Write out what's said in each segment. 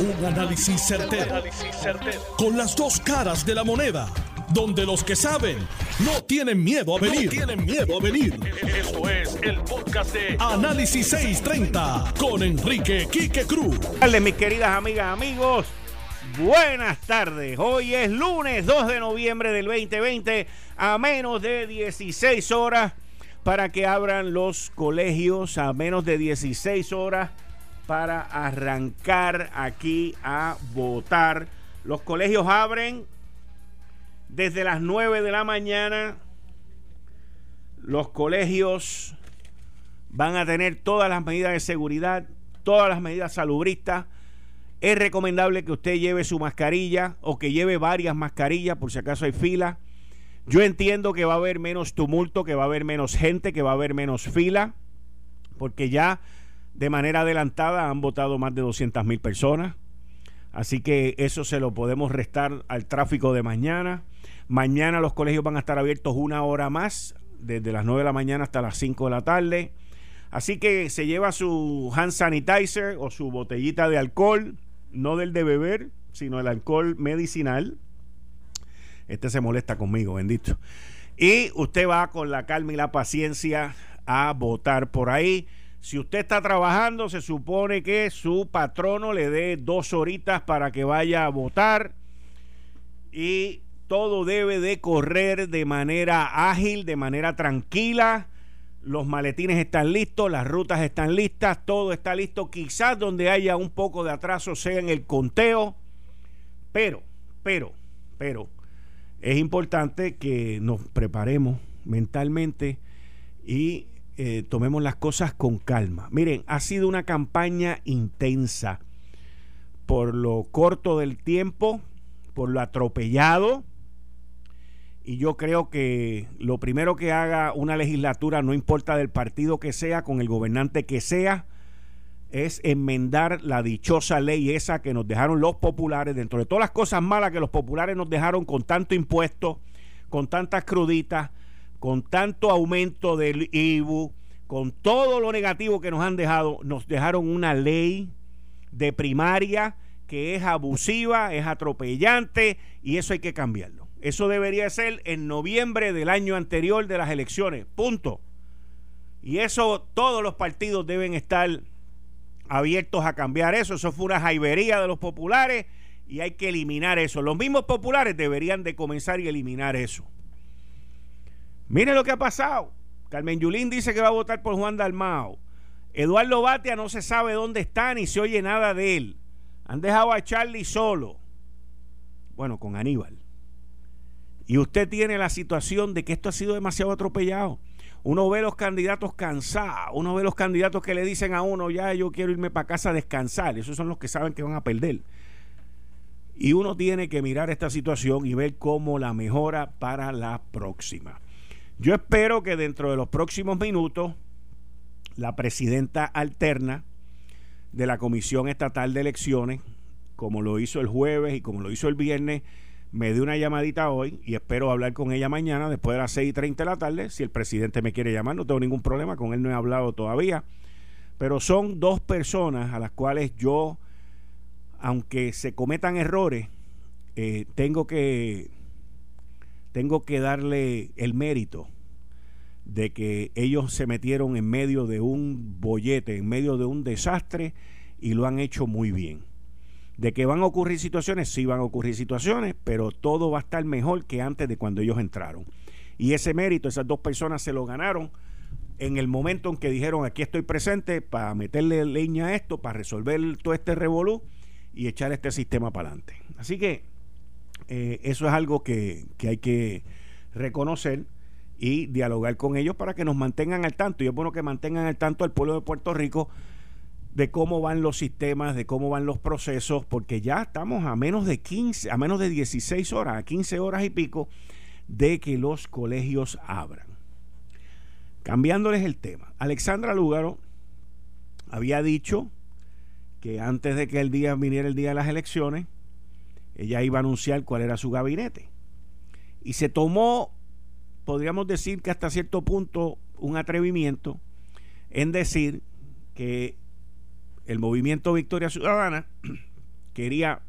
Un análisis certero, Con las dos caras de la moneda. Donde los que saben no tienen miedo a venir. tienen miedo a venir. Esto es el podcast de Análisis 630 con Enrique Quique Cruz. Hola, mis queridas amigas, amigos. Buenas tardes. Hoy es lunes 2 de noviembre del 2020 a menos de 16 horas para que abran los colegios a menos de 16 horas para arrancar aquí a votar. Los colegios abren desde las 9 de la mañana. Los colegios van a tener todas las medidas de seguridad, todas las medidas salubristas. Es recomendable que usted lleve su mascarilla o que lleve varias mascarillas por si acaso hay fila. Yo entiendo que va a haber menos tumulto, que va a haber menos gente, que va a haber menos fila, porque ya de manera adelantada han votado más de 200 mil personas. Así que eso se lo podemos restar al tráfico de mañana. Mañana los colegios van a estar abiertos una hora más, desde las 9 de la mañana hasta las 5 de la tarde. Así que se lleva su hand sanitizer o su botellita de alcohol, no del de beber, sino el alcohol medicinal este se molesta conmigo, bendito. Y usted va con la calma y la paciencia a votar por ahí. Si usted está trabajando, se supone que su patrono le dé dos horitas para que vaya a votar. Y todo debe de correr de manera ágil, de manera tranquila. Los maletines están listos, las rutas están listas, todo está listo. Quizás donde haya un poco de atraso sea en el conteo. Pero, pero, pero, es importante que nos preparemos mentalmente y eh, tomemos las cosas con calma. Miren, ha sido una campaña intensa por lo corto del tiempo, por lo atropellado. Y yo creo que lo primero que haga una legislatura, no importa del partido que sea, con el gobernante que sea, es enmendar la dichosa ley esa que nos dejaron los populares, dentro de todas las cosas malas que los populares nos dejaron con tanto impuesto, con tantas cruditas, con tanto aumento del IBU, con todo lo negativo que nos han dejado, nos dejaron una ley de primaria que es abusiva, es atropellante y eso hay que cambiarlo. Eso debería ser en noviembre del año anterior de las elecciones, punto. Y eso todos los partidos deben estar abiertos a cambiar eso. Eso fue una jaibería de los populares y hay que eliminar eso. Los mismos populares deberían de comenzar y eliminar eso. Miren lo que ha pasado. Carmen Yulín dice que va a votar por Juan Dalmao. Eduardo Batia no se sabe dónde está ni se oye nada de él. Han dejado a Charlie solo. Bueno, con Aníbal. Y usted tiene la situación de que esto ha sido demasiado atropellado. Uno ve los candidatos cansados, uno ve los candidatos que le dicen a uno, ya yo quiero irme para casa a descansar, esos son los que saben que van a perder. Y uno tiene que mirar esta situación y ver cómo la mejora para la próxima. Yo espero que dentro de los próximos minutos la presidenta alterna de la Comisión Estatal de Elecciones, como lo hizo el jueves y como lo hizo el viernes, me dio una llamadita hoy y espero hablar con ella mañana después de las 6 y 30 de la tarde. Si el presidente me quiere llamar, no tengo ningún problema, con él no he hablado todavía. Pero son dos personas a las cuales yo, aunque se cometan errores, eh, tengo que tengo que darle el mérito de que ellos se metieron en medio de un bollete, en medio de un desastre y lo han hecho muy bien. De que van a ocurrir situaciones, sí van a ocurrir situaciones, pero todo va a estar mejor que antes de cuando ellos entraron. Y ese mérito, esas dos personas se lo ganaron en el momento en que dijeron aquí estoy presente para meterle leña a esto, para resolver todo este revolú y echar este sistema para adelante. Así que eh, eso es algo que, que, hay que reconocer y dialogar con ellos para que nos mantengan al tanto. Y es bueno que mantengan al tanto al pueblo de Puerto Rico de cómo van los sistemas, de cómo van los procesos, porque ya estamos a menos de 15, a menos de 16 horas, a 15 horas y pico de que los colegios abran. Cambiándoles el tema, Alexandra Lúgaro había dicho que antes de que el día viniera el día de las elecciones, ella iba a anunciar cuál era su gabinete. Y se tomó, podríamos decir que hasta cierto punto, un atrevimiento en decir que el movimiento Victoria Ciudadana, quería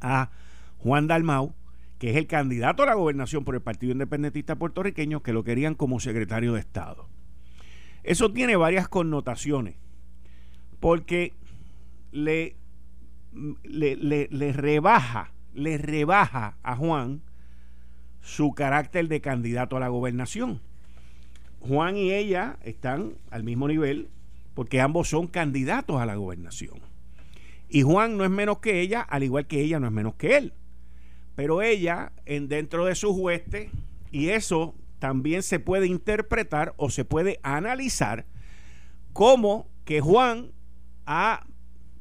a Juan Dalmau, que es el candidato a la gobernación por el Partido Independentista puertorriqueño, que lo querían como secretario de Estado. Eso tiene varias connotaciones, porque le, le, le rebaja, le rebaja a Juan su carácter de candidato a la gobernación. Juan y ella están al mismo nivel porque ambos son candidatos a la gobernación. Y Juan no es menos que ella, al igual que ella no es menos que él. Pero ella, en, dentro de sus huestes, y eso también se puede interpretar o se puede analizar como que Juan ha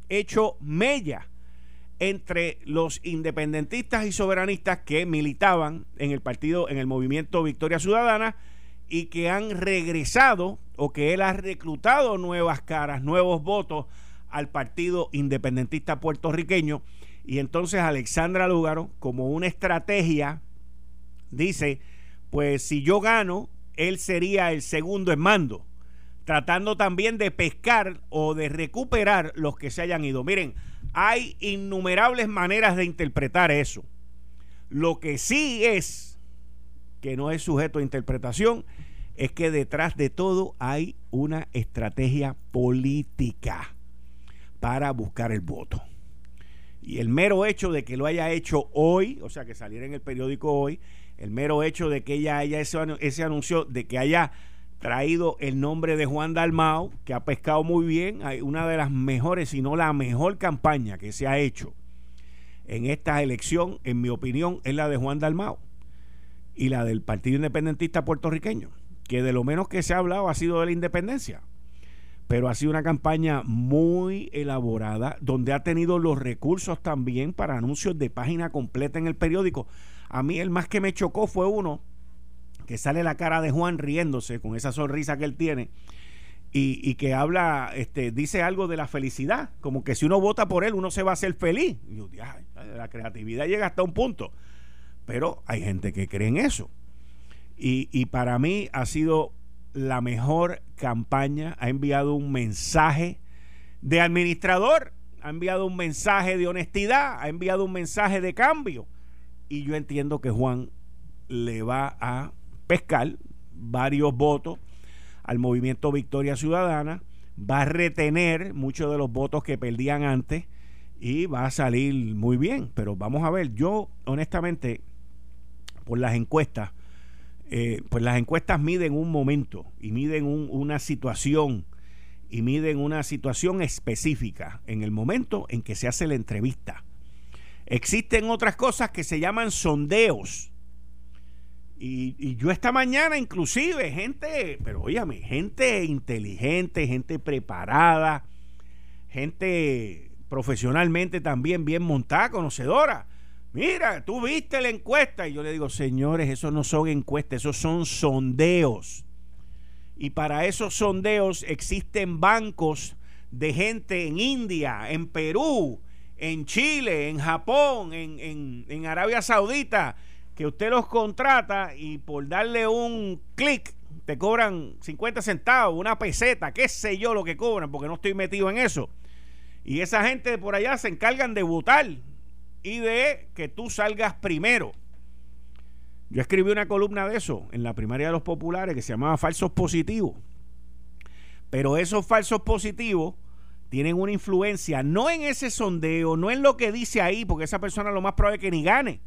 hecho mella entre los independentistas y soberanistas que militaban en el partido, en el movimiento Victoria Ciudadana y que han regresado o que él ha reclutado nuevas caras, nuevos votos al Partido Independentista puertorriqueño. Y entonces Alexandra Lúgaro, como una estrategia, dice, pues si yo gano, él sería el segundo en mando, tratando también de pescar o de recuperar los que se hayan ido. Miren, hay innumerables maneras de interpretar eso. Lo que sí es, que no es sujeto a interpretación, es que detrás de todo hay una estrategia política para buscar el voto. Y el mero hecho de que lo haya hecho hoy, o sea, que saliera en el periódico hoy, el mero hecho de que ella haya ese, ese anuncio, de que haya traído el nombre de Juan Dalmao, que ha pescado muy bien, hay una de las mejores, si no la mejor campaña que se ha hecho en esta elección, en mi opinión, es la de Juan Dalmao y la del Partido Independentista puertorriqueño, que de lo menos que se ha hablado ha sido de la independencia, pero ha sido una campaña muy elaborada, donde ha tenido los recursos también para anuncios de página completa en el periódico. A mí el más que me chocó fue uno que sale la cara de Juan riéndose con esa sonrisa que él tiene y, que habla, este, dice algo de la felicidad, como que si uno vota por él, uno se va a hacer feliz. la creatividad llega hasta un punto, pero hay gente que cree en eso. Y, y para mí ha sido la mejor campaña, ha enviado un mensaje de administrador, ha enviado un mensaje de honestidad, ha enviado un mensaje de cambio. Y yo entiendo que Juan le va a pescar varios votos al movimiento Victoria Ciudadana, va a retener muchos de los votos que perdían antes y va a salir muy bien. Pero vamos a ver, yo honestamente, por las encuestas, eh, pues las encuestas miden un momento y miden una situación y miden una situación específica en el momento en que se hace la entrevista. Existen otras cosas que se llaman sondeos y, yo esta mañana inclusive, gente, pero óyame, gente inteligente, gente preparada, gente profesionalmente también bien montada, conocedora. Mira, tú viste la encuesta. Y yo le digo, señores, eso no son encuestas, esos son sondeos. Y para esos sondeos existen bancos de gente en India, en Perú, en Chile, en Japón, en, en, en Arabia Saudita que usted los contrata y por darle un clic te cobran 50 centavos, una peseta, qué sé yo lo que cobran, porque no estoy metido en eso. Y esa gente de por allá se encargan de votar y de que tú salgas primero. Yo escribí una columna de eso en la primaria de los populares que se llamaba Falsos Positivos. Pero esos falsos positivos tienen una influencia, no en ese sondeo, no en lo que dice ahí, porque esa persona lo más probable es que ni gane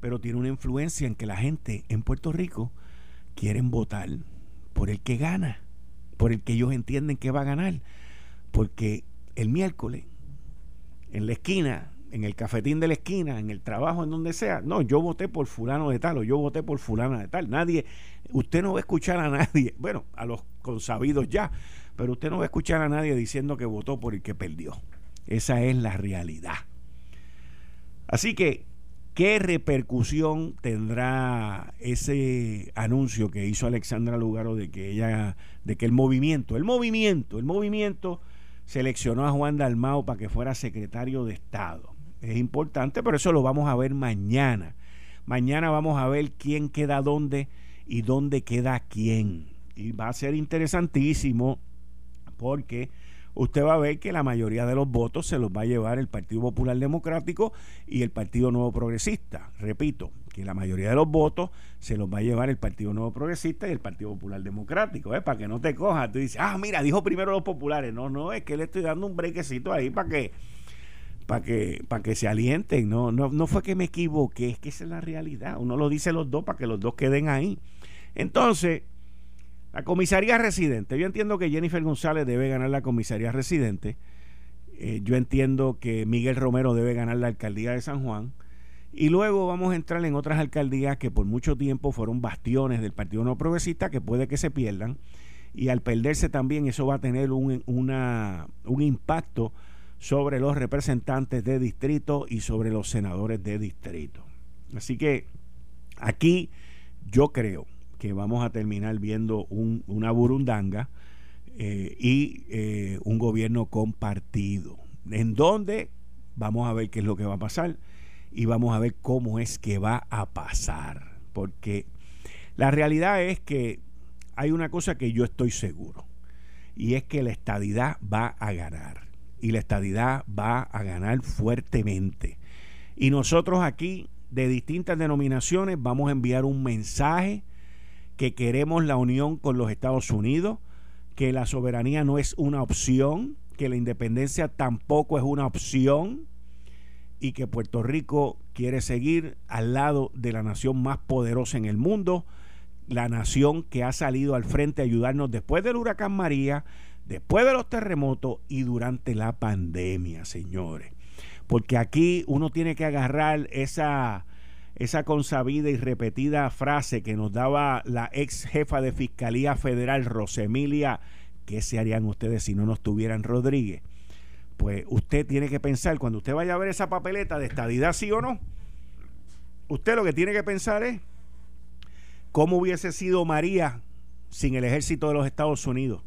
pero tiene una influencia en que la gente en Puerto Rico quieren votar por el que gana, por el que ellos entienden que va a ganar. Porque el miércoles, en la esquina, en el cafetín de la esquina, en el trabajo, en donde sea, no, yo voté por fulano de tal o yo voté por fulana de tal. Nadie, usted no va a escuchar a nadie, bueno, a los consabidos ya, pero usted no va a escuchar a nadie diciendo que votó por el que perdió. Esa es la realidad. Así que ¿Qué repercusión tendrá ese anuncio que hizo Alexandra Lugaro de que ella, de que el movimiento, el movimiento, el movimiento seleccionó a Juan Dalmao para que fuera secretario de Estado? Es importante, pero eso lo vamos a ver mañana. Mañana vamos a ver quién queda dónde y dónde queda quién. Y va a ser interesantísimo porque usted va a ver que la mayoría de los votos se los va a llevar el Partido Popular Democrático y el Partido Nuevo Progresista. Repito, que la mayoría de los votos se los va a llevar el Partido Nuevo Progresista y el Partido Popular Democrático. ¿eh? Para que no te cojas, tú dices, ah, mira, dijo primero los populares. No, no, es que le estoy dando un brequecito ahí para que para que, para que se alienten. No, no, no fue que me equivoqué, es que esa es la realidad. Uno lo dice los dos para que los dos queden ahí. Entonces, la comisaría residente. Yo entiendo que Jennifer González debe ganar la comisaría residente. Eh, yo entiendo que Miguel Romero debe ganar la alcaldía de San Juan. Y luego vamos a entrar en otras alcaldías que por mucho tiempo fueron bastiones del Partido No Progresista que puede que se pierdan. Y al perderse también eso va a tener un, un impacto sobre los representantes de distrito y sobre los senadores de distrito. Así que aquí yo creo que vamos a terminar viendo una burundanga eh, y eh, un gobierno compartido, en donde vamos a ver qué es lo que va a pasar y vamos a ver cómo es que va a pasar. Porque la realidad es que hay una cosa que yo estoy seguro, y es que la estadidad va a ganar, y la estadidad va a ganar fuertemente. Y nosotros aquí, de distintas denominaciones, vamos a enviar un mensaje que queremos la unión con los Estados Unidos, que la soberanía no es una opción, que la independencia tampoco es una opción y que Puerto Rico quiere seguir al lado de la nación más poderosa en el mundo, la nación que ha salido al frente a ayudarnos después del huracán María, después de los terremotos y durante la pandemia, señores. Porque aquí uno tiene que agarrar esa esa consabida y repetida frase que nos daba la ex jefa de Fiscalía Federal, Rosemilia, ¿qué se harían ustedes si no nos tuvieran Rodríguez? Pues usted tiene que pensar, cuando usted vaya a ver esa papeleta de estadidad, sí o no, usted lo que tiene que pensar es cómo hubiese sido María sin el ejército de los Estados Unidos.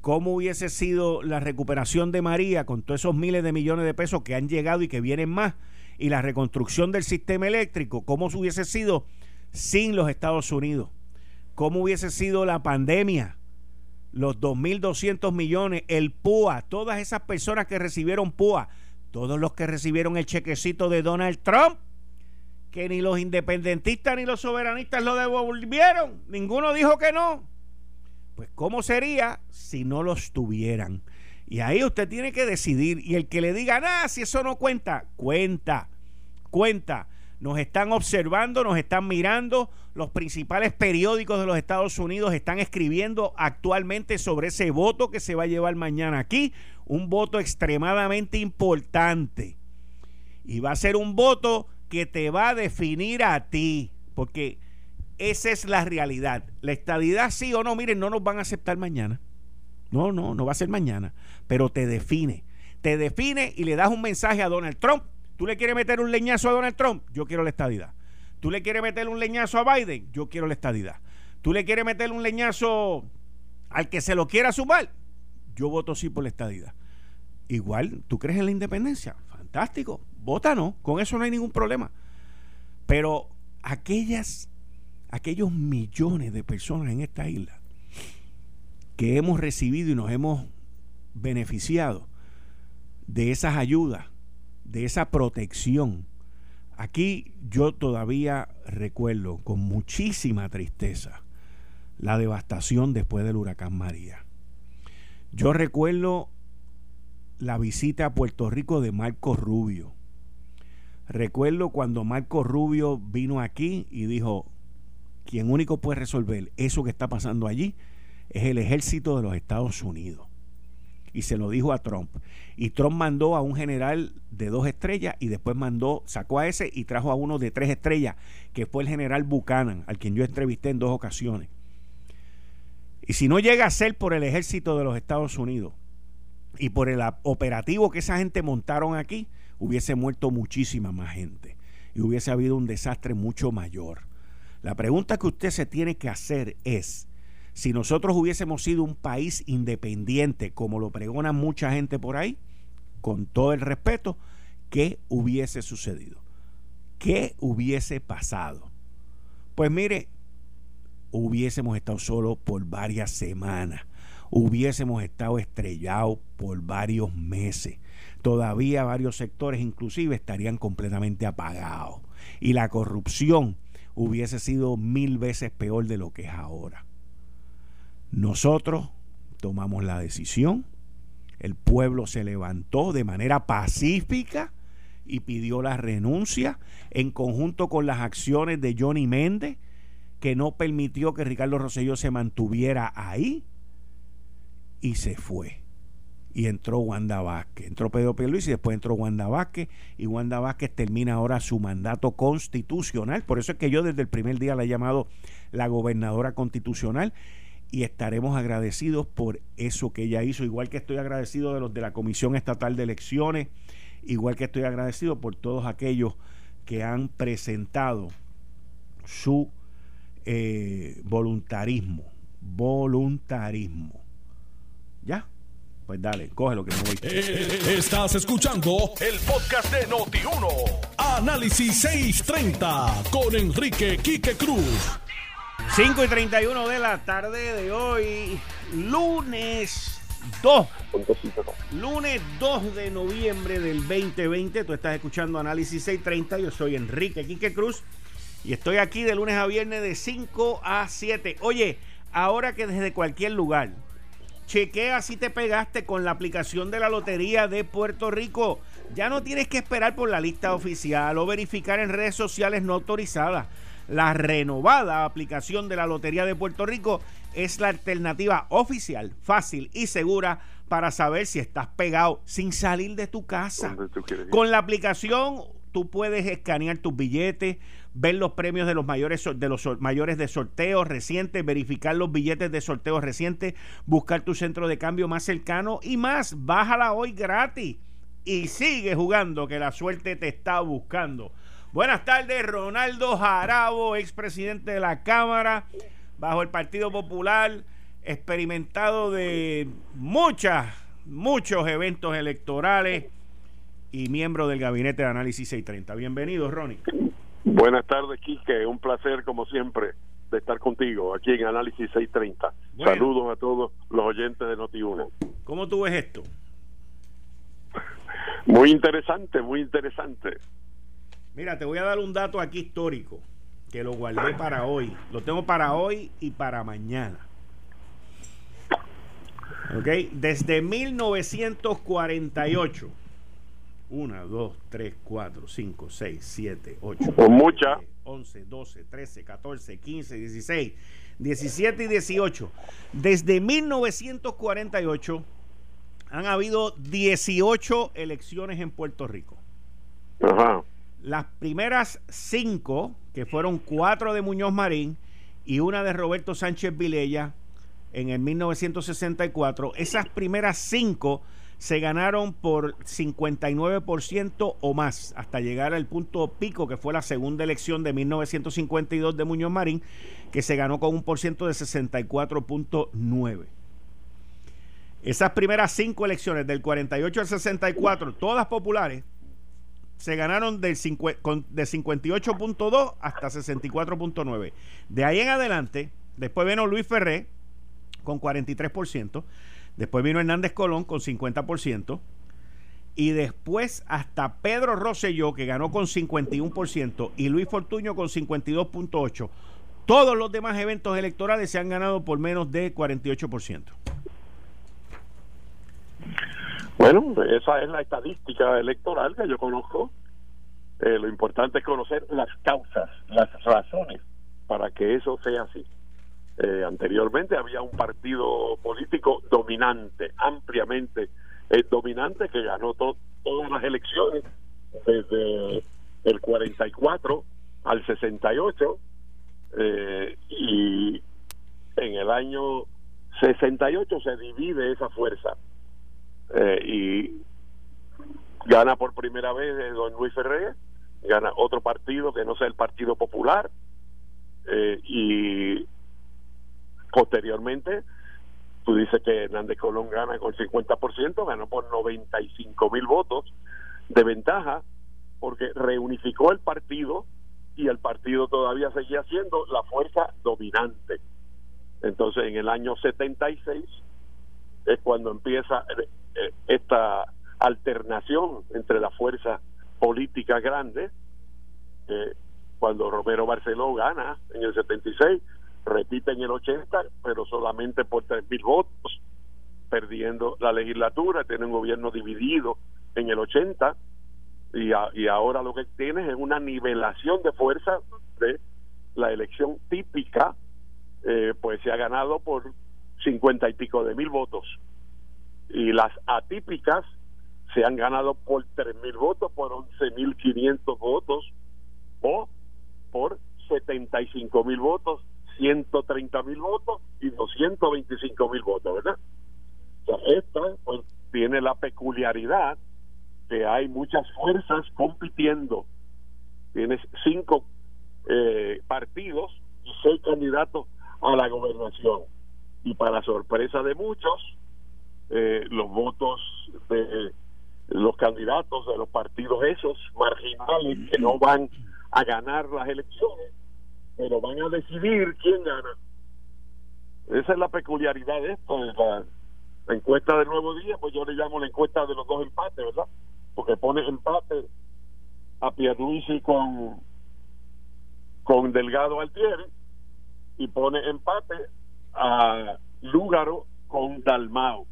¿Cómo hubiese sido la recuperación de María con todos esos miles de millones de pesos que han llegado y que vienen más? Y la reconstrucción del sistema eléctrico, ¿cómo hubiese sido sin los Estados Unidos? ¿Cómo hubiese sido la pandemia? Los 2.200 millones, el PUA, todas esas personas que recibieron PUA, todos los que recibieron el chequecito de Donald Trump, que ni los independentistas ni los soberanistas lo devolvieron, ninguno dijo que no. Pues ¿cómo sería si no los tuvieran? Y ahí usted tiene que decidir. Y el que le diga, nada, si eso no cuenta, cuenta, cuenta. Nos están observando, nos están mirando. Los principales periódicos de los Estados Unidos están escribiendo actualmente sobre ese voto que se va a llevar mañana aquí. Un voto extremadamente importante. Y va a ser un voto que te va a definir a ti. Porque esa es la realidad. La estadidad, sí o no, miren, no nos van a aceptar mañana. No, no, no va a ser mañana, pero te define. Te define y le das un mensaje a Donald Trump. ¿Tú le quieres meter un leñazo a Donald Trump? Yo quiero la estadidad. ¿Tú le quieres meter un leñazo a Biden? Yo quiero la estadidad. ¿Tú le quieres meter un leñazo al que se lo quiera sumar? Yo voto sí por la estadidad. Igual, ¿tú crees en la independencia? Fantástico. Vota no. Con eso no hay ningún problema. Pero aquellas, aquellos millones de personas en esta isla que hemos recibido y nos hemos beneficiado de esas ayudas, de esa protección. Aquí yo todavía recuerdo con muchísima tristeza la devastación después del huracán María. Yo recuerdo la visita a Puerto Rico de Marco Rubio. Recuerdo cuando Marco Rubio vino aquí y dijo, quien único puede resolver eso que está pasando allí es el ejército de los Estados Unidos. Y se lo dijo a Trump. Y Trump mandó a un general de dos estrellas y después mandó, sacó a ese y trajo a uno de tres estrellas, que fue el general Buchanan, al quien yo entrevisté en dos ocasiones. Y si no llega a ser por el ejército de los Estados Unidos y por el operativo que esa gente montaron aquí, hubiese muerto muchísima más gente y hubiese habido un desastre mucho mayor. La pregunta que usted se tiene que hacer es, si nosotros hubiésemos sido un país independiente, como lo pregona mucha gente por ahí, con todo el respeto, ¿qué hubiese sucedido? ¿Qué hubiese pasado? Pues mire, hubiésemos estado solos por varias semanas. hubiésemos estado estrellados por varios meses. Todavía varios sectores inclusive estarían completamente apagados. Y la corrupción hubiese sido mil veces peor de lo que es ahora. Nosotros tomamos la decisión, el pueblo se levantó de manera pacífica y pidió la renuncia en conjunto con las acciones de Johnny Méndez, que no permitió que Ricardo Rosselló se mantuviera ahí y se fue. Y entró Wanda Vázquez. Entró Pedro Luis y después entró Wanda Vázquez. Y Wanda Vázquez termina ahora su mandato constitucional. Por eso es que yo desde el primer día la he llamado la gobernadora constitucional. Y estaremos agradecidos por eso que ella hizo. Igual que estoy agradecido de los de la Comisión Estatal de Elecciones. Igual que estoy agradecido por todos aquellos que han presentado su eh, voluntarismo. Voluntarismo ¿Ya? Pues dale, coge lo que me voy. Eh, estás escuchando el podcast de Noti1. Análisis 630 con Enrique Quique Cruz. 5 y 31 de la tarde de hoy, lunes 2. Lunes 2 de noviembre del 2020. Tú estás escuchando Análisis 630. Yo soy Enrique Quique Cruz. Y estoy aquí de lunes a viernes de 5 a 7. Oye, ahora que desde cualquier lugar Chequea si te pegaste con la aplicación de la Lotería de Puerto Rico. Ya no tienes que esperar por la lista oficial o verificar en redes sociales no autorizadas. La renovada aplicación de la Lotería de Puerto Rico es la alternativa oficial, fácil y segura para saber si estás pegado sin salir de tu casa. Con la aplicación tú puedes escanear tus billetes, ver los premios de los mayores de los mayores de sorteos recientes, verificar los billetes de sorteos recientes, buscar tu centro de cambio más cercano y más. Bájala hoy gratis y sigue jugando que la suerte te está buscando. Buenas tardes, Ronaldo Jarabo, expresidente de la Cámara, bajo el Partido Popular, experimentado de muchas, muchos eventos electorales y miembro del Gabinete de Análisis 630. Bienvenido, Ronnie. Buenas tardes, Quique. Un placer, como siempre, de estar contigo aquí en Análisis 630. Saludos a todos los oyentes de Noti1. ¿Cómo tú ves esto? Muy interesante, muy interesante. Mira, te voy a dar un dato aquí histórico que lo guardé para hoy. Lo tengo para hoy y para mañana. ¿Ok? Desde 1948 1, 2, 3, 4, 5, 6, 7, 8. Con mucha. 11, 12, 13, 14, 15, 16, 17 y 18. Desde 1948 han habido 18 elecciones en Puerto Rico. Las primeras 5, que fueron 4 de Muñoz Marín y una de Roberto Sánchez Vilella en el 1964, esas primeras 5 se ganaron por 59% o más, hasta llegar al punto pico que fue la segunda elección de 1952 de Muñoz Marín, que se ganó con un por ciento de 64.9. Esas primeras cinco elecciones, del 48 al 64, todas populares, se ganaron de 58.2 hasta 64.9. De ahí en adelante, después vino Luis Ferré con 43%. Después vino Hernández Colón con 50%. Y después hasta Pedro Rosselló, que ganó con 51%, y Luis Fortuño con 52.8%. Todos los demás eventos electorales se han ganado por menos de 48%. Bueno, esa es la estadística electoral que yo conozco. Eh, lo importante es conocer las causas, las razones para que eso sea así. Eh, anteriormente había un partido político dominante, ampliamente eh, dominante, que ganó todas las elecciones desde el 44 al 68 eh, y en el año 68 se divide esa fuerza eh, y gana por primera vez don Luis Ferrer, gana otro partido que no sea el Partido Popular y Posteriormente, tú dices que Hernández Colón gana con 50%, ganó por 95 mil votos de ventaja, porque reunificó el partido y el partido todavía seguía siendo la fuerza dominante. Entonces, en el año 76, es cuando empieza eh, eh, esta alternación entre las fuerzas políticas grandes. cuando Romero Barceló gana en el 76, repite en el 80, pero solamente por 3.000 votos, perdiendo la legislatura, tiene un gobierno dividido en el 80 y, y ahora lo que tienes es una nivelación de fuerzas de la elección típica, eh, pues se ha ganado por 50 y pico de mil votos y las atípicas se han ganado por 3 mil votos, por 11 mil 500 votos o por 75 mil votos 130 mil votos y 225 mil votos, ¿verdad? Esta pues, tiene la peculiaridad que hay muchas fuerzas compitiendo. Tienes cinco eh, partidos y seis candidatos a la gobernación. Y para sorpresa de muchos, eh, los votos de los candidatos de los partidos esos marginales que no van a ganar las elecciones pero van a decidir quién gana. Esa es la peculiaridad de esto. La, la encuesta del nuevo día, pues yo le llamo la encuesta de los dos empates, ¿verdad? Porque pone empate a Pierluisi con, con Delgado Altieri y pone empate a Lúgaro con Dalmao.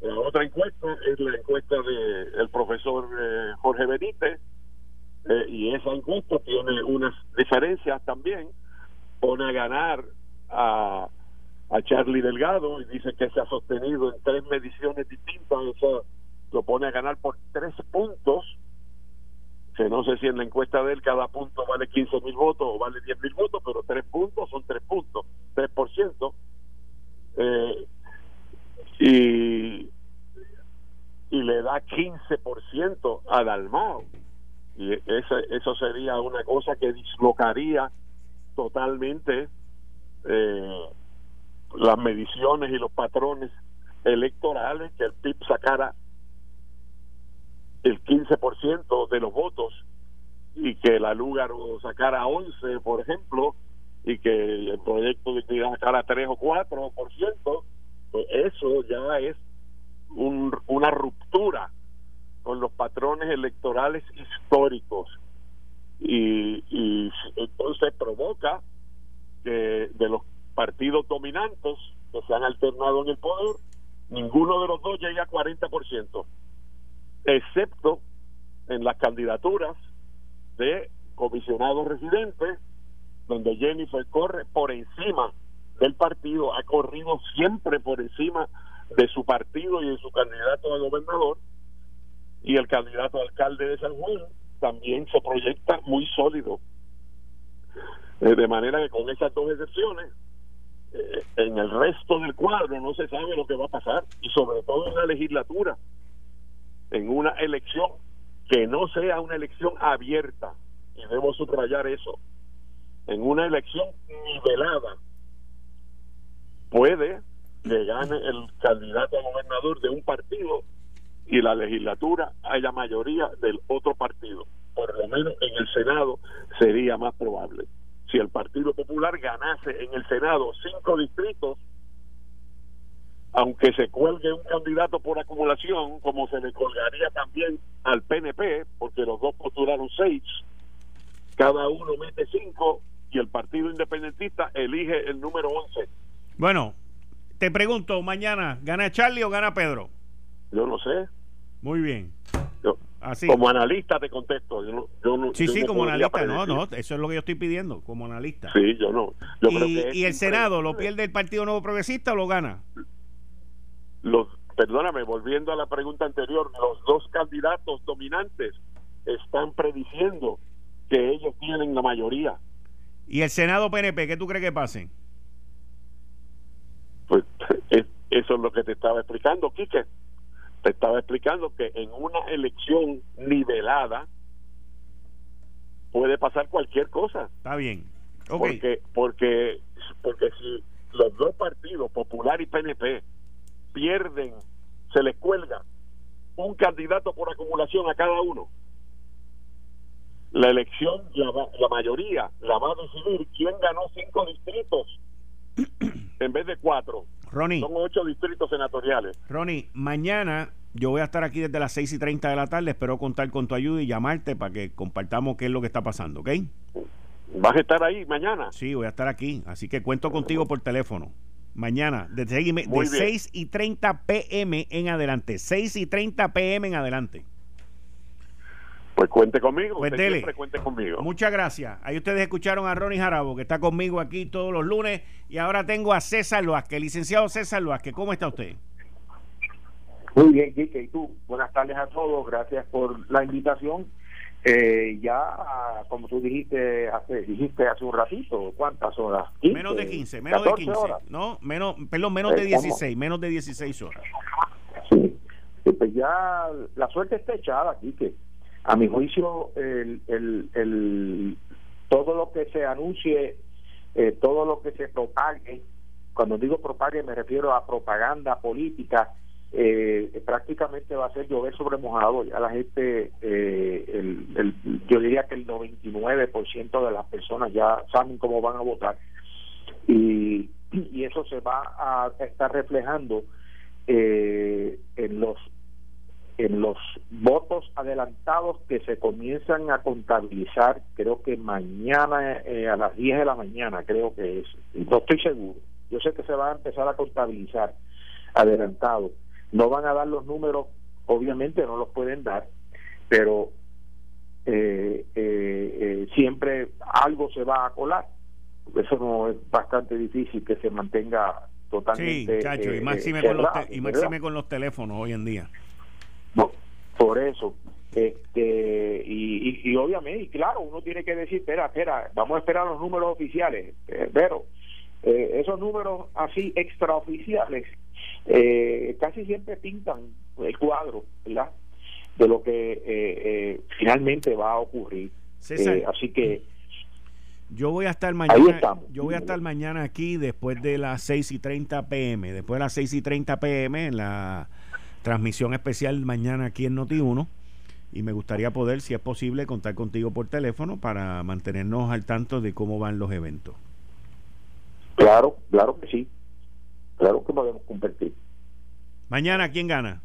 La otra encuesta es la encuesta del el profesor eh, Jorge Benítez, eh, y esa encuesta tiene unas diferencias también, pone a ganar a, a Charlie Delgado y dice que se ha sostenido en tres mediciones distintas, eso lo pone a ganar por tres puntos, que no sé si en la encuesta de él cada punto vale 15 mil votos o vale 10 mil votos, pero tres puntos son tres puntos, 3%. Eh, y, y le da 15% a Dalmao y eso, eso sería una cosa que dislocaría totalmente eh, las mediciones y los patrones electorales que el PIB sacara el 15% de los votos y que la Lúgaro sacara 11, por ejemplo, y que el proyecto de sacara 3 o 4%, pues eso ya es un, una ruptura con los patrones electorales históricos. Y, y entonces provoca que de los partidos dominantes que se han alternado en el poder, ninguno de los dos llega a 40%, excepto en las candidaturas de comisionados residentes, donde Jennifer corre por encima del partido, ha corrido siempre por encima de su partido y de su candidato a gobernador, y el candidato alcalde de San Juan también se proyecta muy sólido. Eh, de manera que con esas dos excepciones, eh, en el resto del cuadro no se sabe lo que va a pasar y sobre todo en la legislatura, en una elección que no sea una elección abierta, y debo subrayar eso, en una elección nivelada, puede que gane el candidato a gobernador de un partido y la legislatura haya mayoría del otro partido. Por lo menos en el Senado sería más probable. Si el Partido Popular ganase en el Senado cinco distritos, aunque se cuelgue un candidato por acumulación, como se le colgaría también al PNP, porque los dos postularon seis, cada uno mete cinco y el Partido Independentista elige el número once. Bueno, te pregunto, mañana, ¿gana Charlie o gana Pedro? Yo no sé. Muy bien. Yo, Así. Como analista te contesto. Yo yo sí, sí, como analista. No, no, eso es lo que yo estoy pidiendo, como analista. Sí, yo no. Yo ¿Y, creo que ¿y el Senado lo pierde el Partido Nuevo Progresista o lo gana? Los, perdóname, volviendo a la pregunta anterior, los dos candidatos dominantes están prediciendo que ellos tienen la mayoría. ¿Y el Senado PNP, qué tú crees que pase? Pues eso es lo que te estaba explicando, Quique te estaba explicando que en una elección nivelada puede pasar cualquier cosa. Está bien. Porque, porque, porque si los dos partidos, Popular y PNP, pierden, se les cuelga un candidato por acumulación a cada uno, la elección, la, la mayoría la va a decidir quién ganó cinco distritos en vez de cuatro. Ronnie. Son ocho distritos senatoriales. Ronnie, mañana yo voy a estar aquí desde las 6 y 30 de la tarde. Espero contar con tu ayuda y llamarte para que compartamos qué es lo que está pasando, ¿ok? ¿Vas a estar ahí mañana? Sí, voy a estar aquí. Así que cuento contigo por teléfono. Mañana, de, de 6 y 30 pm en adelante. 6 y 30 pm en adelante. Pues cuente conmigo. Pues siempre cuente conmigo. Muchas gracias. Ahí ustedes escucharon a Ronnie Jarabo, que está conmigo aquí todos los lunes. Y ahora tengo a César Loazque, licenciado César Loazque. ¿Cómo está usted? Muy bien, Quique. ¿Y tú? Buenas tardes a todos. Gracias por la invitación. Eh, ya, como tú dijiste hace, dijiste hace un ratito, ¿cuántas horas? menos de 15, menos de 15. No, menos, perdón, menos de 16, menos de 16 horas. Sí. Pues ya la suerte está echada, Quique a mi juicio, el, el, todo lo que se anuncie, eh, todo lo que se propague, cuando digo propague me refiero a propaganda política, eh, prácticamente va a ser llover sobre mojado. Ya la gente, eh, el, yo diría que el 99% de las personas ya saben cómo van a votar y, y eso se va a estar reflejando en los en los votos adelantados que se comienzan a contabilizar, creo que mañana eh, a las 10 de la mañana, creo que es, no estoy seguro, yo sé que se va a empezar a contabilizar adelantado, no van a dar los números, obviamente no los pueden dar, pero eh, eh, siempre algo se va a colar, eso no es bastante difícil que se mantenga totalmente. Sí, chacho, y máxime, con los, y máxime con los teléfonos hoy en día. Por eso. Este, y, y, obviamente, y claro, uno tiene que decir, espera, espera, vamos a esperar los números oficiales, eh, pero eh, esos números así extraoficiales eh, casi siempre pintan el cuadro, ¿verdad? De lo que eh, finalmente va a ocurrir. así que yo voy a estar mañana yo voy a estar mañana aquí después de las 6 y 30 pm después de las 6 y 30 pm en la transmisión especial mañana aquí en Noti1 y me gustaría poder, si es posible, contar contigo por teléfono para mantenernos al tanto de cómo van los eventos. Claro, claro que sí. Claro que podemos compartir. Mañana, ¿quién gana?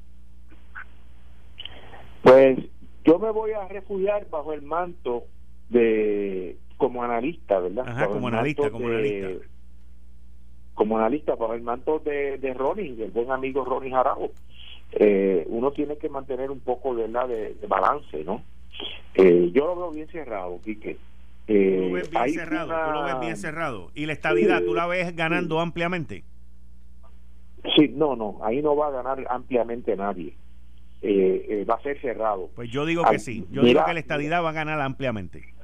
Pues yo me voy a refugiar bajo el manto de como analista, ¿verdad? Ajá, como analista, como analista. Como analista, bajo el manto de, de Ronnie, del buen amigo Ronnie Jarago eh, uno tiene que mantener un poco de, la de, balance, ¿no? Eh, yo lo veo bien cerrado, Quique. Eh, tú lo ves bien cerrado, tú lo ves bien cerrado. ¿Y la estabilidad, tú la ves ganando ampliamente? Sí, no, no, ahí no va a ganar ampliamente nadie. Eh, eh, va a ser cerrado. Pues yo digo que sí, yo digo que la estabilidad va a ganar ampliamente.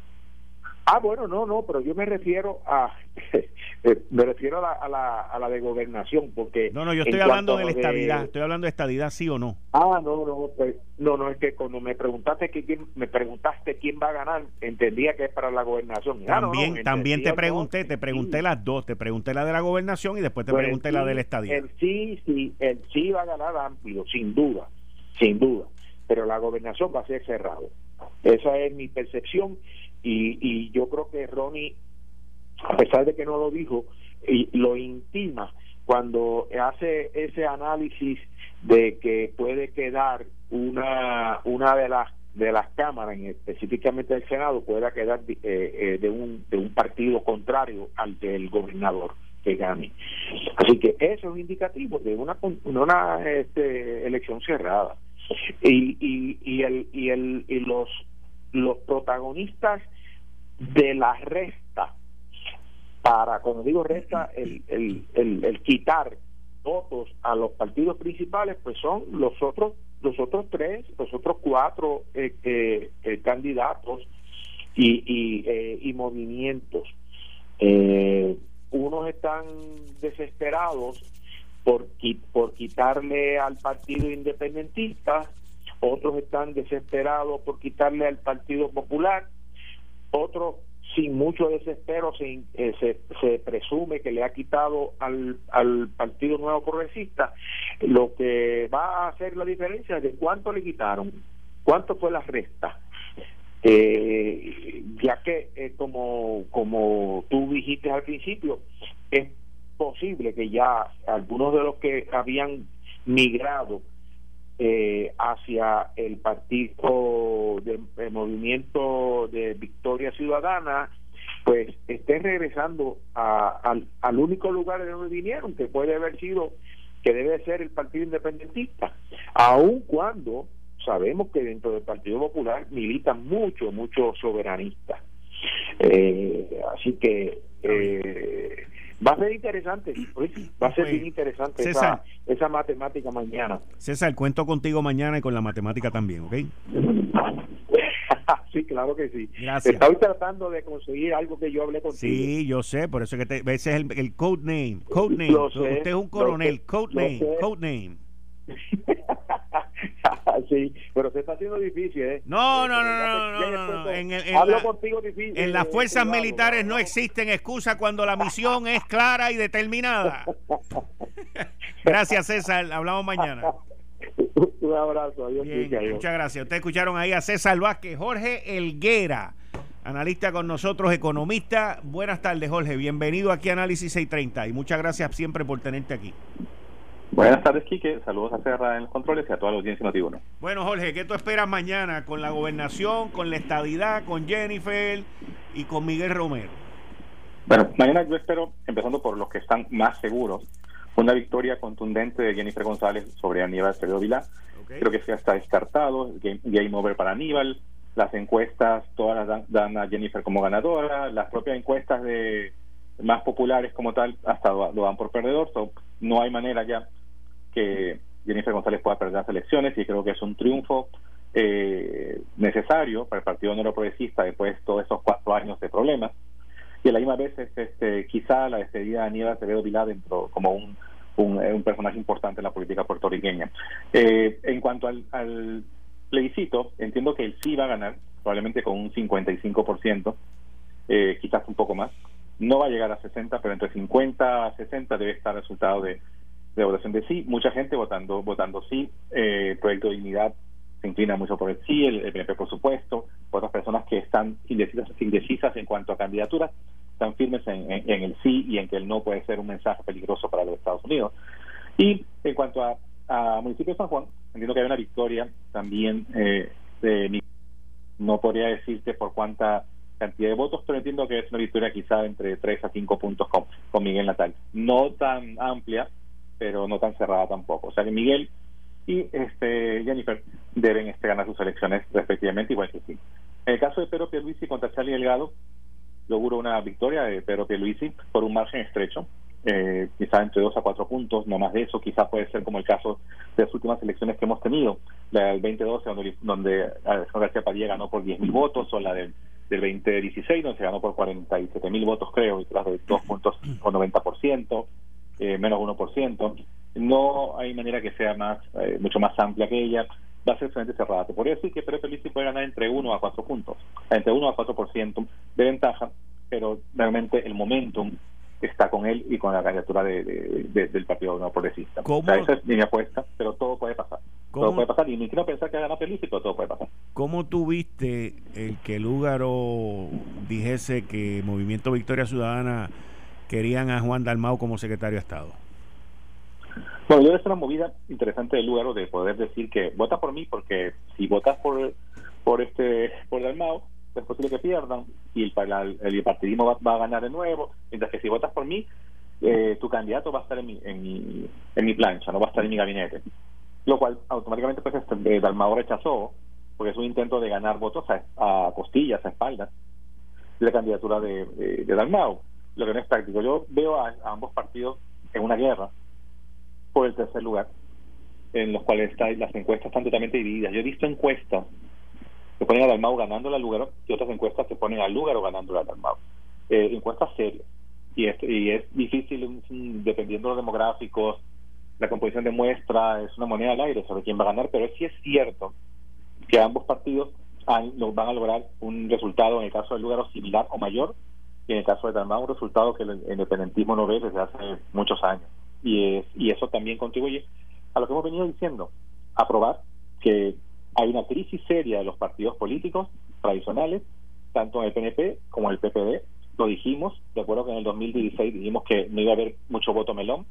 Ah, bueno, no, no, pero yo me refiero a eh, me refiero a la, a la, a la de gobernación porque No, no, yo estoy hablando de la estabilidad, estoy hablando de estabilidad sí o no. Ah, no, no, pues, no, no es que cuando me preguntaste que quién me preguntaste quién va a ganar, entendía que es para la gobernación. Ah, también también te pregunté, te pregunté las dos, te pregunté la de la gobernación y después te pues pregunté la de la estabilidad. El sí, sí, el sí va a ganar amplio, sin duda, sin duda, pero la gobernación va a ser cerrado. Esa es mi percepción y, y yo creo que Ronnie, a pesar de que no lo dijo, y lo intima cuando hace ese análisis de que puede quedar una una de las de las cámaras, específicamente del Senado, pueda quedar eh, eh, de, un, de un partido contrario al del gobernador que gane. Así que eso es indicativo de una, una este, elección cerrada. Y, y, y, el, y, el, y los los protagonistas de la resta para, cuando digo resta, el, el, el, quitar votos a los partidos principales, pues son los otros los otros tres, los otros cuatro eh, eh, eh candidatos y, y, y movimientos. unos están desesperados por, por quitarle al partido independentista otros están desesperados por quitarle al Partido Popular, otros sin mucho desespero se, eh, se, se, presume que le ha quitado al, Partido Nuevo Progresista, lo que va a hacer la diferencia es de cuánto le quitaron, cuánto fue la resta. Eh, ya que eh, como como tú dijiste al principio es posible que ya algunos de los que habían migrado eh, hacia el partido de, movimiento de Victoria Ciudadana pues estén regresando al, al único lugar de donde vinieron que puede haber sido que debe ser el Partido Independentista. Aun cuando sabemos que dentro del Partido Popular militan mucho muchos soberanistas eh, así que eh, Va a ser interesante, va a ser bien interesante esa, esa matemática mañana. César, cuento contigo mañana y con la matemática también, ¿ok? sí, claro que sí. Gracias. Estoy tratando de conseguir algo que yo hablé contigo. Sí, yo sé, por eso que te, ese es el, el code name. Code name. Usted es un coronel. code name. Code name. sí, pero se está haciendo difícil, ¿eh? No, no, no, no, no, En, En las fuerzas militares no existen excusas cuando la misión es clara y determinada. Gracias, César. Hablamos mañana. Un abrazo. Adiós, muchas gracias. Ustedes escucharon ahí a César Vázquez, Jorge Elguera, analista con nosotros, economista. Buenas tardes, Jorge. Bienvenido aquí a Análisis 630 y muchas gracias siempre por tenerte aquí. Buenas tardes, Quique. Saludos a Serra en los controles y a toda la audiencia Notiuno. Bueno, Jorge, ¿qué tú esperas mañana con la gobernación, con la estadidad, con Jennifer y con Miguel Romero? Bueno, mañana yo espero, empezando por los que están más seguros, una victoria contundente de Jennifer González sobre Aníbal Ceredo Vilá. Creo que ya está descartado, game, game, over para Aníbal. Las encuestas todas las dan, a Jennifer como ganadora. Las propias encuestas de más populares como tal hasta lo, dan por perdedor. no hay manera ya que Jennifer González pueda perder las elecciones y creo que es un triunfo eh, necesario para el Partido Progresista después de todos esos cuatro años de problemas. Y a la misma vez, es, este, quizá la despedida de Aníbal Acevedo Vilá dentro como un, eh, un, personaje importante en la política puertorriqueña. Eh, en cuanto al, al plebiscito, entiendo que él sí va a ganar, probablemente con un 55%, eh, quizás un poco más. No va a llegar a 60, pero entre 50 a 60 debe estar el resultado de de votación de sí, mucha gente votando votando sí, eh, Proyecto de Dignidad se inclina mucho por el sí, el, PNP por supuesto, otras personas que están indecisas, indecisas en cuanto a candidaturas, están firmes en, el sí y en que el no puede ser un mensaje peligroso para los Estados Unidos. Y en cuanto a, a municipio de San Juan, entiendo que hay una victoria también eh, de no podría decirte por cuánta cantidad de votos, pero entiendo que es una victoria quizá entre 3 a 5 puntos con, con Miguel Natal. No tan amplia, pero no tan cerrada tampoco. O sea que Miguel y este Jennifer deben este, ganar sus elecciones respectivamente, igual que sí. En el caso de Pedro Pierluisi contra Charlie Delgado, logró una victoria de Pedro Pierluisi por un margen estrecho, eh, quizá entre dos a cuatro puntos, no más de eso, quizá puede ser como el caso de las últimas elecciones que hemos tenido, la del 2012, donde, donde Alejandro García Padilla ganó por 10.000 votos, o la del, del 2016, donde se ganó por 47.000 votos, creo, y tras de dos puntos con 90% eh, menos 1%. No hay manera que sea más eh, mucho más amplia que ella. Va a ser excelente cerrada. Te podría decir que Pérez Felici puede ganar entre 1 a 4 puntos, entre 1 a 4% de ventaja, pero realmente el momentum está con él y con la candidatura de, del Partido No Progresista. esa es mi apuesta, pero todo puede pasar. Todo puede pasar y ni quiero pensar que gana Felici, pero todo puede pasar. ¿Cómo tuviste el que Lúgaro dijese que Movimiento Victoria Ciudadana querían a Juan Dalmau como secretario de Estado? Bueno, yo es una movida interesante del lugar de poder decir que vota por mí porque si votas por por este por Dalmau es posible que pierdan y el, el partidismo va, a ganar de nuevo, mientras que si votas por mí eh, tu candidato va a estar en mi, en mi en mi plancha, no va a estar en mi gabinete, lo cual automáticamente pues este, eh, Dalmau rechazó porque es un intento de ganar votos a, costillas, a espaldas la candidatura de, de, de Dalmau lo que no es práctico. Yo veo a, ambos partidos en una guerra por el tercer lugar, en los cuales está, las encuestas están totalmente divididas. Yo he visto encuestas que ponen a Dalmau ganando al lugar y otras encuestas que ponen al lugar o ganando a Dalmau. Eh, encuestas serias. Y es, y es difícil, dependiendo de los demográficos, la composición de muestra es una moneda al aire sobre quién va a ganar, pero sí es cierto que ambos partidos han, van a lograr un resultado, en el caso del lugar, similar o mayor y en el caso de Dalmau un resultado que el independentismo no ve desde hace muchos años. Y, es, y eso también contribuye a lo que hemos venido diciendo, a probar que hay una crisis seria de los partidos políticos tradicionales, tanto en el PNP como en el PPD, lo dijimos, de acuerdo que en el 2016 dijimos que no iba a haber mucho voto melón,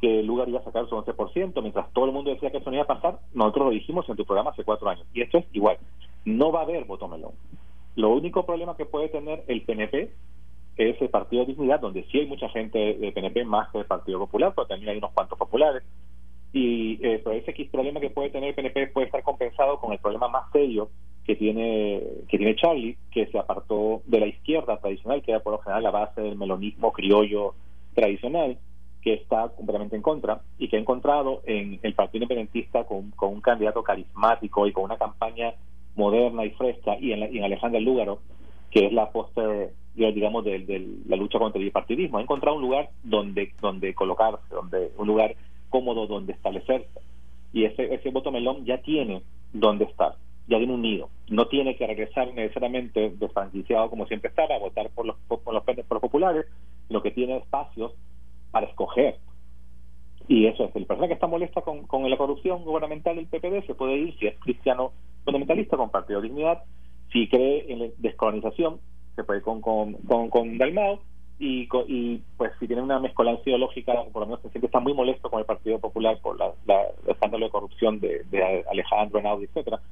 que el lugar iba a sacar su 11%, mientras todo el mundo decía que eso no iba a pasar, nosotros lo dijimos en tu programa hace cuatro años. Y esto es igual, no va a haber voto melón. Lo único problema que puede tener el PNP es el Partido de Dignidad, donde sí hay mucha gente de PNP más que el Partido Popular, pero también hay unos cuantos populares. Y eh, pero ese problema que puede tener el PNP puede estar compensado con el problema más serio que tiene que tiene Charlie, que se apartó de la izquierda tradicional, que era por lo general la base del melonismo criollo tradicional, que está completamente en contra y que ha encontrado en el Partido Independentista con, con un candidato carismático y con una campaña moderna y fresca y en, en Alejandra Lúgaro, que es la póster, digamos, de, la lucha contra el bipartidismo. Ha encontrado un lugar donde, donde colocarse, donde un lugar cómodo donde establecerse. Y ese, ese voto melón ya tiene donde estar, ya tiene un nido. No tiene que regresar necesariamente desfranquiciado como siempre estaba, a votar por los, por los, por los populares, lo que tiene espacios para escoger. Y eso es, el persona que está molesta con, con la corrupción gubernamental del PPD se puede ir si es cristiano fundamentalista con Partido Dignidad, si cree en descolonización, se puede ir con, con, con, Dalmao, y, y pues si tiene una mezcolanza ideológica, por lo menos se siente está muy molesto con el Partido Popular por la, el escándalo de corrupción de, de Alejandro Enaudi, etcétera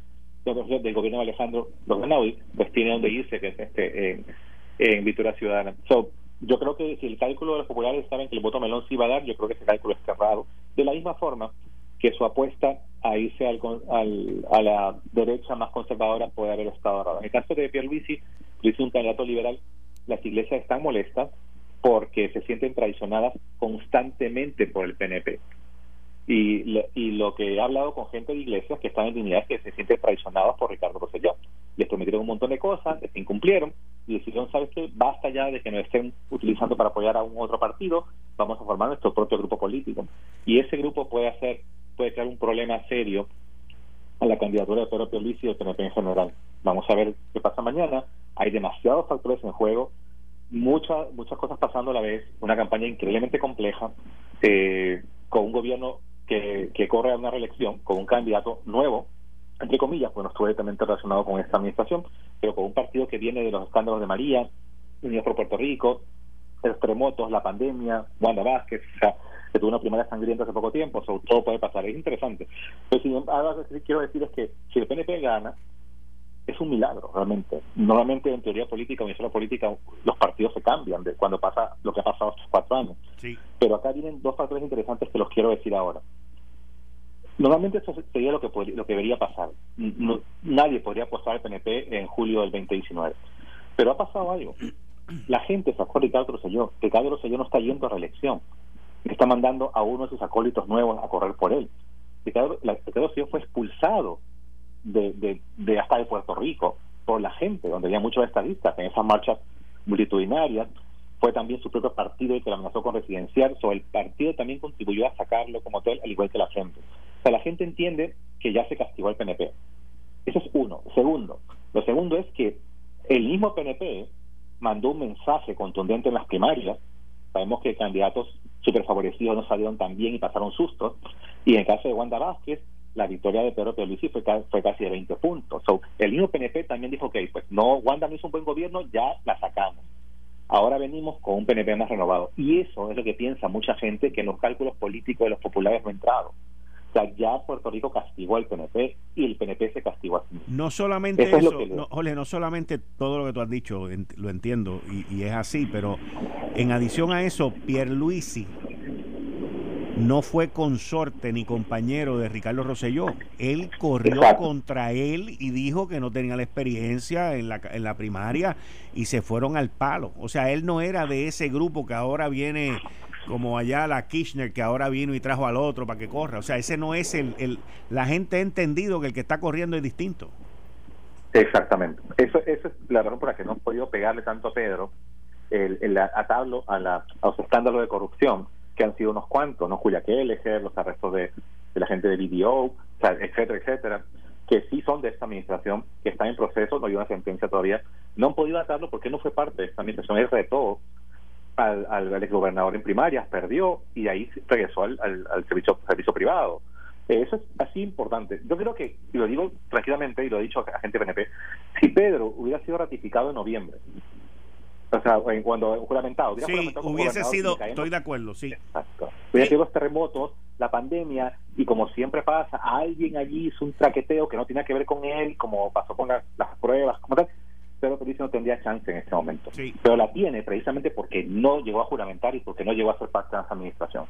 del gobierno de Alejandro los Enaudi, pues tiene donde irse, que es este en, en Victoria Ciudadana. So, yo creo que si el cálculo de los populares saben que el voto melón sí va a dar, yo creo que ese cálculo es cerrado. De la misma forma que su apuesta a irse al, a la derecha más conservadora puede haber estado errada. En el caso de Pierluisi, Luis un candidato liberal, las iglesias están molestas porque se sienten traicionadas constantemente por el PNP. Y, y lo que he hablado con gente de iglesias que están en dignidad que se sienten traicionados por Ricardo Rosselló. Les prometieron un montón de cosas, les incumplieron, y decidieron, ¿sabes qué? Basta ya de que nos estén utilizando para apoyar a un otro partido, vamos a formar nuestro propio grupo político. Y ese grupo puede hacer, puede crear un problema serio a la candidatura de Pedro Pierluisi y del PNP en general. Vamos a ver qué pasa mañana. Hay demasiados factores en juego, muchas muchas cosas pasando a la vez, una campaña increíblemente compleja, eh, con un gobierno que, que corre a una reelección, con un candidato nuevo, entre comillas, bueno, estuve directamente relacionado con esta administración, pero con un partido que viene de los escándalos de María, Unidos por Puerto Rico, los terremotos, la pandemia, Wanda Vázquez, o sea, que tuvo una primaria sangrienta hace poco tiempo, todo puede pasar, es interesante. Pero si ahora lo que quiero decir es que si el PNP gana, es un milagro realmente. Normalmente en teoría política o en historia política los partidos se cambian de cuando pasa lo que ha pasado estos cuatro años. Sí. Pero acá vienen dos factores interesantes que los quiero decir ahora. Normalmente eso sería lo que lo que debería pasar. nadie podría apostar al PNP en julio del 2019. Pero ha pasado algo. La gente sacó a Ricardo Rosselló. Ricardo Rosselló no está yendo a reelección. Está mandando a uno de sus acólitos nuevos a correr por él. Ricardo, Rosselló fue expulsado de, de, hasta de Puerto Rico por la gente, donde había muchos estadistas en esas marchas multitudinarias fue también su propio partido el que lo amenazó con residenciar, o el partido también contribuyó a sacarlo como tal, al igual que la gente. O sea, la gente entiende que ya se castigó al PNP. Eso es uno. Segundo, lo segundo es que el mismo PNP mandó un mensaje contundente en las primarias. Sabemos que candidatos super favorecidos no salieron tan bien y pasaron sustos. Y en el caso de Wanda Vázquez, la victoria de Pedro Pierluisi fue, fue casi de 20 puntos. So, el mismo PNP también dijo, ok, pues no, Wanda no hizo un buen gobierno, ya la sacamos. Ahora venimos con un PNP más renovado. Y eso es lo que piensa mucha gente que en los cálculos políticos de los populares no ha entrado. O sea, ya Puerto Rico castigó al PNP y el PNP se castigó a sí No solamente eso, no, no solamente todo lo que tú has dicho, lo entiendo y, y, es así, pero en adición a eso, Pierluisi no fue consorte ni compañero de Ricardo Rosselló. Él corrió contra él y dijo que no tenía la experiencia en la, en la primaria y se fueron al palo. O sea, él no era de ese grupo que ahora viene como allá la Kirchner que ahora vino y trajo al otro para que corra. O sea, ese no es el, el la gente ha entendido que el que está corriendo es distinto. Exactamente. Eso, eso es la razón por la que no he podido pegarle tanto a Pedro el, el a, la, a los escándalos de corrupción que han sido unos cuantos, ¿no? Julia Kelleher, los arrestos de, la gente de BDO, etcétera, etcétera, que sí son de esta administración, que están en proceso, no hay una sentencia todavía, no han podido atarlo porque no fue parte de esta administración, él retó al, al, exgobernador en primarias, perdió y ahí regresó al, al, servicio, servicio privado. Eso es así importante. Yo creo que, y lo digo tranquilamente, y lo he dicho a gente PNP, si Pedro hubiera sido ratificado en noviembre, O sea, cuando juramentado. Sí, hubiese sido, estoy de acuerdo, sí. Exacto. Hubiese sido los terremotos, la pandemia, y como siempre pasa, alguien allí hizo un traqueteo que no tiene que ver con él, como pasó con las, las pruebas, como tal pero Felicio no tendría chance en este momento. Pero la tiene precisamente porque no llegó a juramentar y porque no llegó a ser parte de esa administración.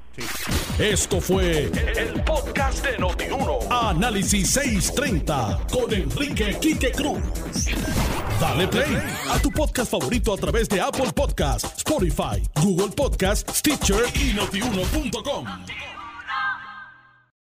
Esto fue el, podcast de Notiuno. Análisis 630 con Enrique Quique Cruz. Dale play a tu podcast favorito a través de Apple Podcasts, Spotify, Google Podcasts, Stitcher y notiuno.com.